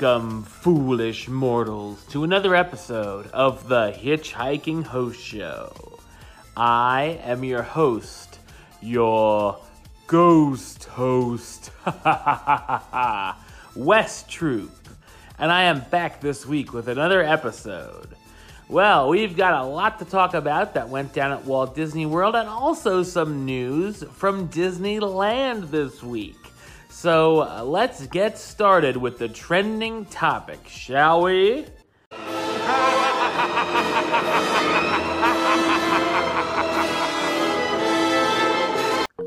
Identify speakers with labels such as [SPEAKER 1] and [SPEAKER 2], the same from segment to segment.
[SPEAKER 1] Welcome, foolish mortals, to another episode of the Hitchhiking Host Show. I am your host, your ghost host, Wes Troop, and I am back this week with another episode. Well, we've got a lot to talk about that went down at Walt Disney World and also some news from Disneyland this week. So uh, let's get started with the trending topic, shall we?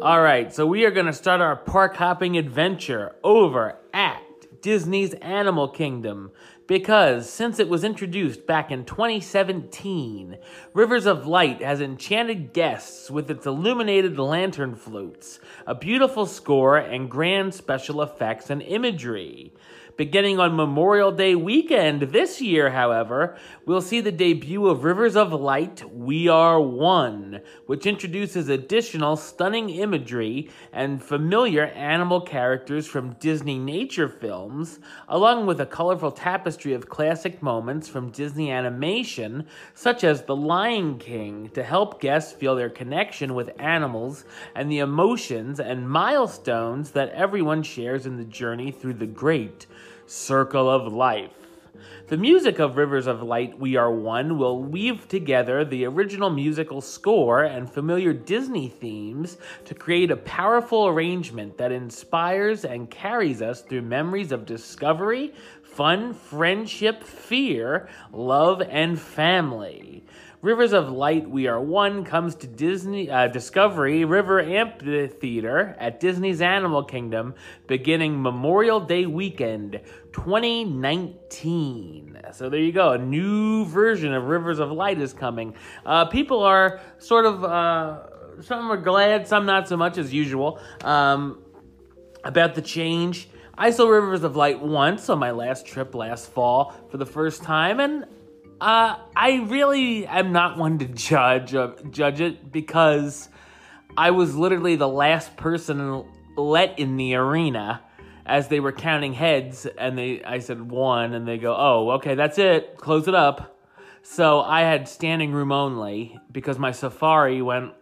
[SPEAKER 1] All right, so we are going to start our park hopping adventure over at Disney's Animal Kingdom because since it was introduced back in 2017, Rivers of Light has enchanted guests with its illuminated lantern floats, a beautiful score, and grand special effects and imagery. Beginning on Memorial Day weekend this year, however, we'll see the debut of Rivers of Light We Are One, which introduces additional stunning imagery and familiar animal characters from Disneynature films, along with a colorful tapestry of classic moments from Disney animation, such as The Lion King, to help guests feel their connection with animals and the emotions and milestones that everyone shares in the journey through the great circle of life. The music of Rivers of Light We Are One will weave together the original musical score and familiar Disney themes to create a powerful arrangement that inspires and carries us through memories of discovery, fun, friendship, fear, love, and family. Rivers of Light We Are One comes to Disney uh, Discovery River Amphitheater at Disney's Animal Kingdom beginning Memorial Day weekend 2019. So there you go. A new version of Rivers of Light is coming. Uh, people are sort of, uh, some are glad, some not so much as usual, um, about the change. I saw Rivers of Light once on my last trip last fall for the first time, and uh, I really am not one to judge uh, judge it because I was literally the last person let in the arena as they were counting heads, and they I said one, and they go, "Oh, okay, that's it, close it up." So I had standing room only because my safari went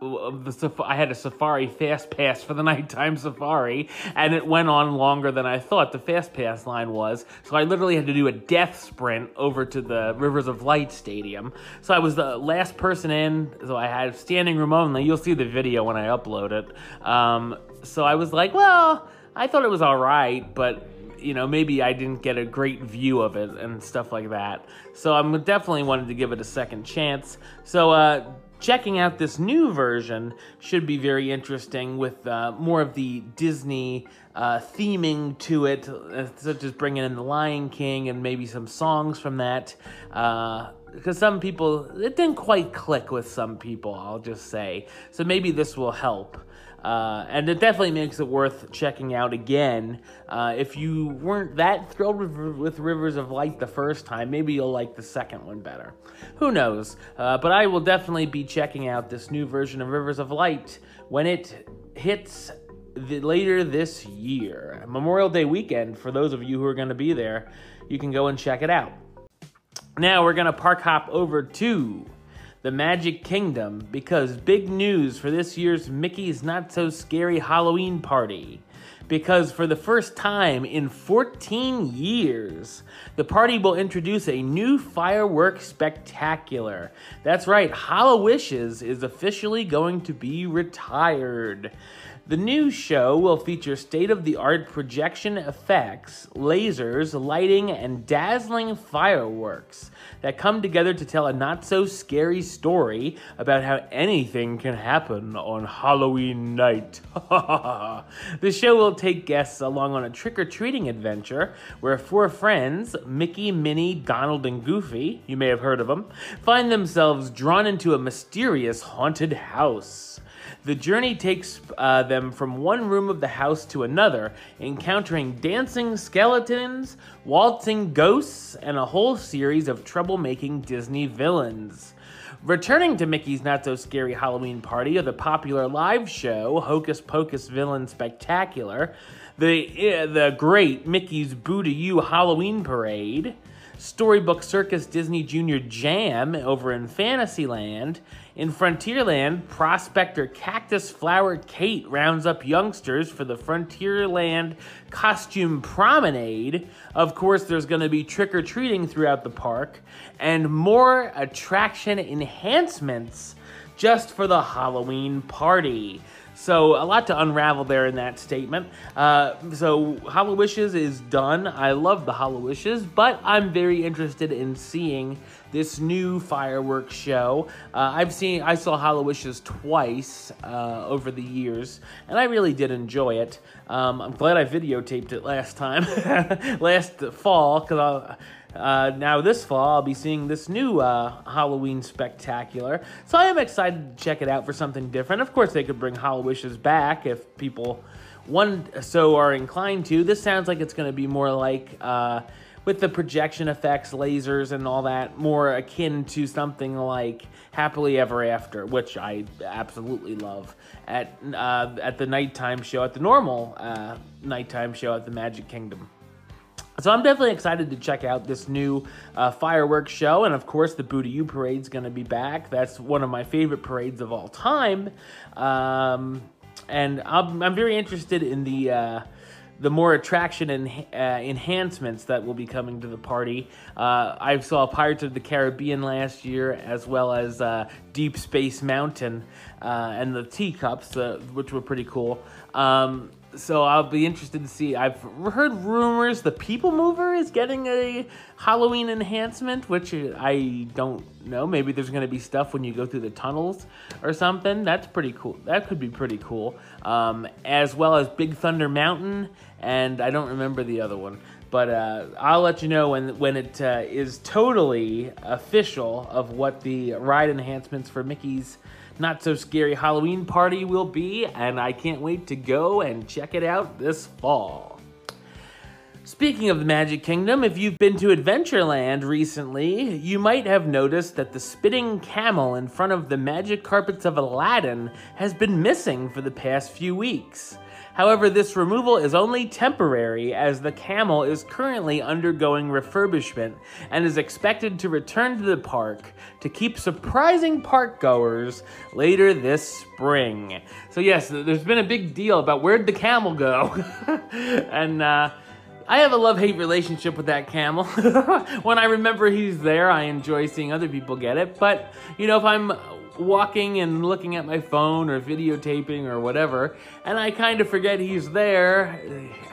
[SPEAKER 1] the I had a safari fast pass for the nighttime safari, and it went on longer than I thought the fast pass line was. So I literally had to do a death sprint over to the Rivers of Light Stadium. So I was the last person in. So I had standing room only. You'll see the video when I upload it. Um, so I was like, well, I thought it was all right, but you know, maybe I didn't get a great view of it and stuff like that. So I'm definitely wanted to give it a second chance. So uh, checking out this new version should be very interesting with uh, more of the Disney uh, theming to it, uh, such as bringing in the Lion King and maybe some songs from that. because uh, some people, it didn't quite click with some people, I'll just say. So maybe this will help. Uh, and it definitely makes it worth checking out again. Uh, if you weren't that thrilled with, with, Rivers of Light the first time, maybe you'll like the second one better. Who knows? Uh, but I will definitely be checking out this new version of Rivers of Light when it hits the, later this year. Memorial Day weekend, for those of you who are going to be there, you can go and check it out. Now we're going to park hop over to the Magic Kingdom because big news for this year's Mickey's Not So Scary Halloween Party. Because for the first time in 14 years, the party will introduce a new fireworks spectacular. That's right, HalloWishes is officially going to be retired. The new show will feature state of the art projection effects, lasers, lighting, and dazzling fireworks that come together to tell a not so scary story about how anything can happen on Halloween night. the show will take guests along on a trick or treating adventure where four friends, Mickey, Minnie, Donald, and Goofy, you may have heard of them, find themselves drawn into a mysterious haunted house. The journey takes uh, them from one room of the house to another, encountering dancing skeletons, waltzing ghosts, and a whole series of troublemaking Disney villains. Returning to Mickey's Not So Scary Halloween Party are the popular live show Hocus Pocus Villain Spectacular, the, uh, the great Mickey's Boo to You Halloween Parade, Storybook Circus Disney Junior Jam over in Fantasyland. In Frontierland, prospector Cactus Flower Kate rounds up youngsters for the Frontierland Costume Promenade. Of course, there's going to be trick or treating throughout the park and more attraction enhancements just for the Halloween party. So a lot to unravel there in that statement. Uh, so HalloWishes is done. I love the HalloWishes, but I'm very interested in seeing this new fireworks show. Uh, I've seen, I saw HalloWishes twice uh, over the years, and I really did enjoy it. Um, I'm glad I videotaped it last time, last fall, because uh, now this fall I'll be seeing this new uh, Halloween spectacular, so I am excited to check it out for something different. Of course, they could bring HalloWishes back if people one so are inclined to. This sounds like it's going to be more like uh, with the projection effects, lasers, and all that, more akin to something like Happily Ever After, which I absolutely love at uh, at the nighttime show, at the normal uh, nighttime show at the Magic Kingdom. So I'm definitely excited to check out this new uh, fireworks show, and of course the Boo to You Parade's going to be back. That's one of my favorite parades of all time, um, and I'm, I'm, very interested in the uh, the more attraction and uh, enhancements that will be coming to the party. Uh, I saw Pirates of the Caribbean last year, as well as uh, Deep Space Mountain uh, and the teacups, uh, which were pretty cool. Um, so I'll be interested to see. I've heard rumors the People Mover is getting a Halloween enhancement, which I don't know. Maybe there's going to be stuff when you go through the tunnels or something. That's pretty cool. That could be pretty cool. Um, as well as Big Thunder Mountain, and I don't remember the other one. But uh, I'll let you know when when it uh, is totally official of what the ride enhancements for Mickey's not so scary Halloween party will be, and I can't wait to go and check it out this fall. Speaking of the Magic Kingdom, if you've been to Adventureland recently, you might have noticed that the spitting camel in front of the magic carpets of Aladdin has been missing for the past few weeks. However, this removal is only temporary as the camel is currently undergoing refurbishment and is expected to return to the park to keep surprising park goers later this spring. So yes, there's been a big deal about where'd the camel go? and uh, I have a love-hate relationship with that camel. when I remember he's there, I enjoy seeing other people get it. But, you know, if I'm walking and looking at my phone or videotaping or whatever, and I kind of forget he's there.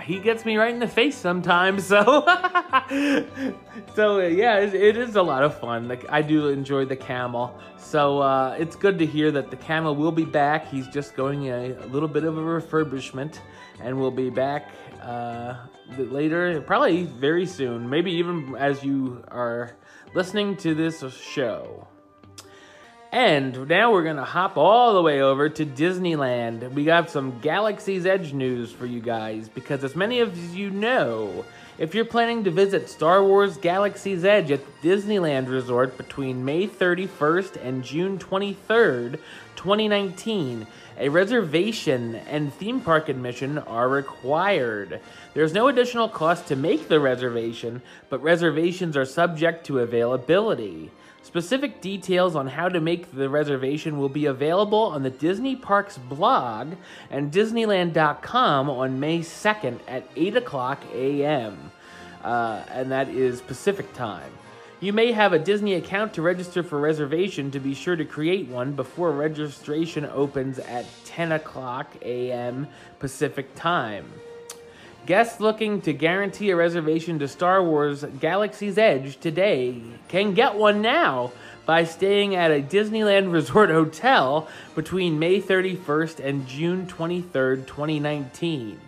[SPEAKER 1] He gets me right in the face sometimes, so so yeah, it, is a lot of fun. Like I do enjoy the camel, so uh, it's good to hear that the camel will be back. He's just going a, a little bit of a refurbishment, and will be back uh, later, probably very soon. Maybe even as you are listening to this show. And now we're going to hop all the way over to Disneyland. We got some Galaxy's Edge news for you guys because, as many of you know, if you're planning to visit Star Wars Galaxy's Edge at Disneyland Resort between May 31st and June 23rd, 2019, a reservation and theme park admission are required. There's no additional cost to make the reservation, but reservations are subject to availability. Specific details on how to make the reservation will be available on the Disney Parks blog and Disneyland.com on May 2nd at 8 o'clock a.m., uh, and that is Pacific time. You may have a Disney account to register for reservation to be sure to create one before registration opens at 10 o'clock a.m. Pacific time. Guests looking to guarantee a reservation to Star Wars Galaxy's Edge today can get one now by staying at a Disneyland Resort hotel between May 31st and June 23rd, 2019.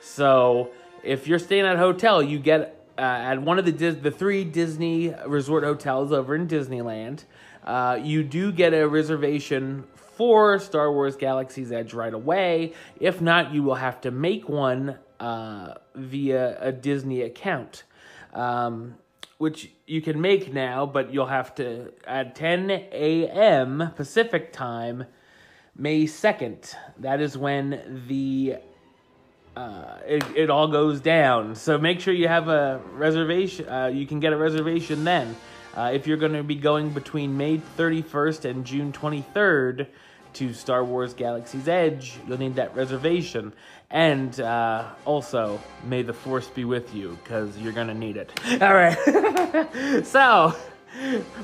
[SPEAKER 1] So, if you're staying at a hotel, you get uh, at one of the the three Disney resort hotels over in Disneyland. Uh, you do get a reservation for Star Wars Galaxy's Edge right away. If not, you will have to make one uh, via a Disney account. Um, which you can make now, but you'll have to at 10 a.m. Pacific time, May 2nd. That is when the uh, it, it all goes down. So make sure you have a reservation. Uh, you can get a reservation then. Uh, if you're going to be going between May 31st and June 23rd to Star Wars Galaxy's Edge, you'll need that reservation. And uh, also, may the Force be with you, because you're going to need it. All right. so,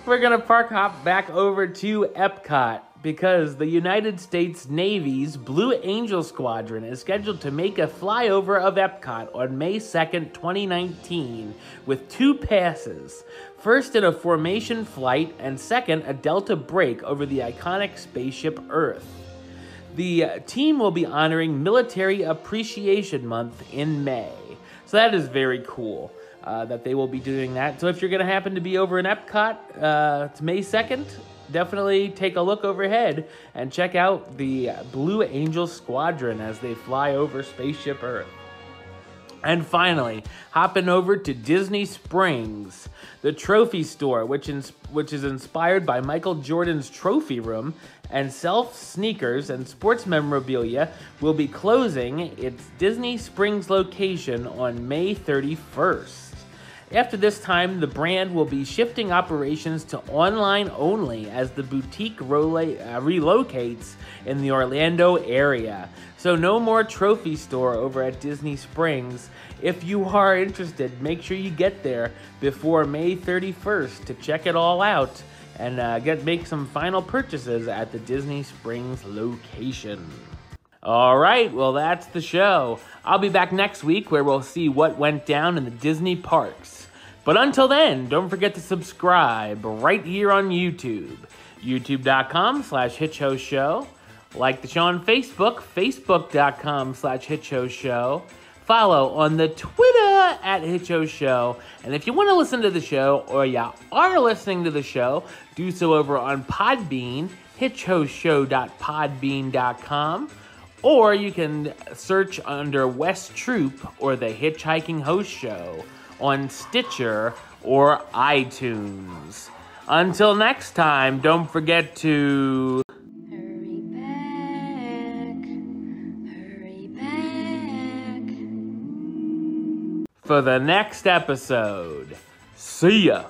[SPEAKER 1] we're going to park hop back over to Epcot because the United States Navy's Blue Angel Squadron is scheduled to make a flyover of Epcot on May 2nd, 2019, with two passes. First in a formation flight, and second, a Delta break over the iconic spaceship Earth. The team will be honoring Military Appreciation Month in May. So that is very cool. Uh, that they will be doing that. So if you're going to happen to be over in Epcot, uh, it's May 2nd definitely take a look overhead and check out the Blue Angel Squadron as they fly over Spaceship Earth. And finally, hopping over to Disney Springs, the trophy store, which, which is inspired by Michael Jordan's trophy room and self sneakers and sports memorabilia, will be closing its Disney Springs location on May 31st. After this time, the brand will be shifting operations to online only as the boutique role- uh, relocates in the Orlando area. So, no more trophy store over at Disney Springs. If you are interested, make sure you get there before May 31st to check it all out and uh, get make some final purchases at the Disney Springs location. All right, well, that's the show. I'll be back next week where we'll see what went down in the Disney parks. But until then, don't forget to subscribe right here on YouTube. YouTube.com slash HitchHostsShow. Like the show on Facebook, Facebook.com slash HitchHostsShow. Follow on the Twitter at HitchHostsShow. And if you want to listen to the show or you are listening to the show, do so over on Podbean, hitchhostshow.podbean.com. Or you can search under Wes Troop or the Hitchhiking Host Show on Stitcher or iTunes. Until next time, don't forget to.
[SPEAKER 2] Hurry back, hurry back.
[SPEAKER 1] For the next episode. See ya!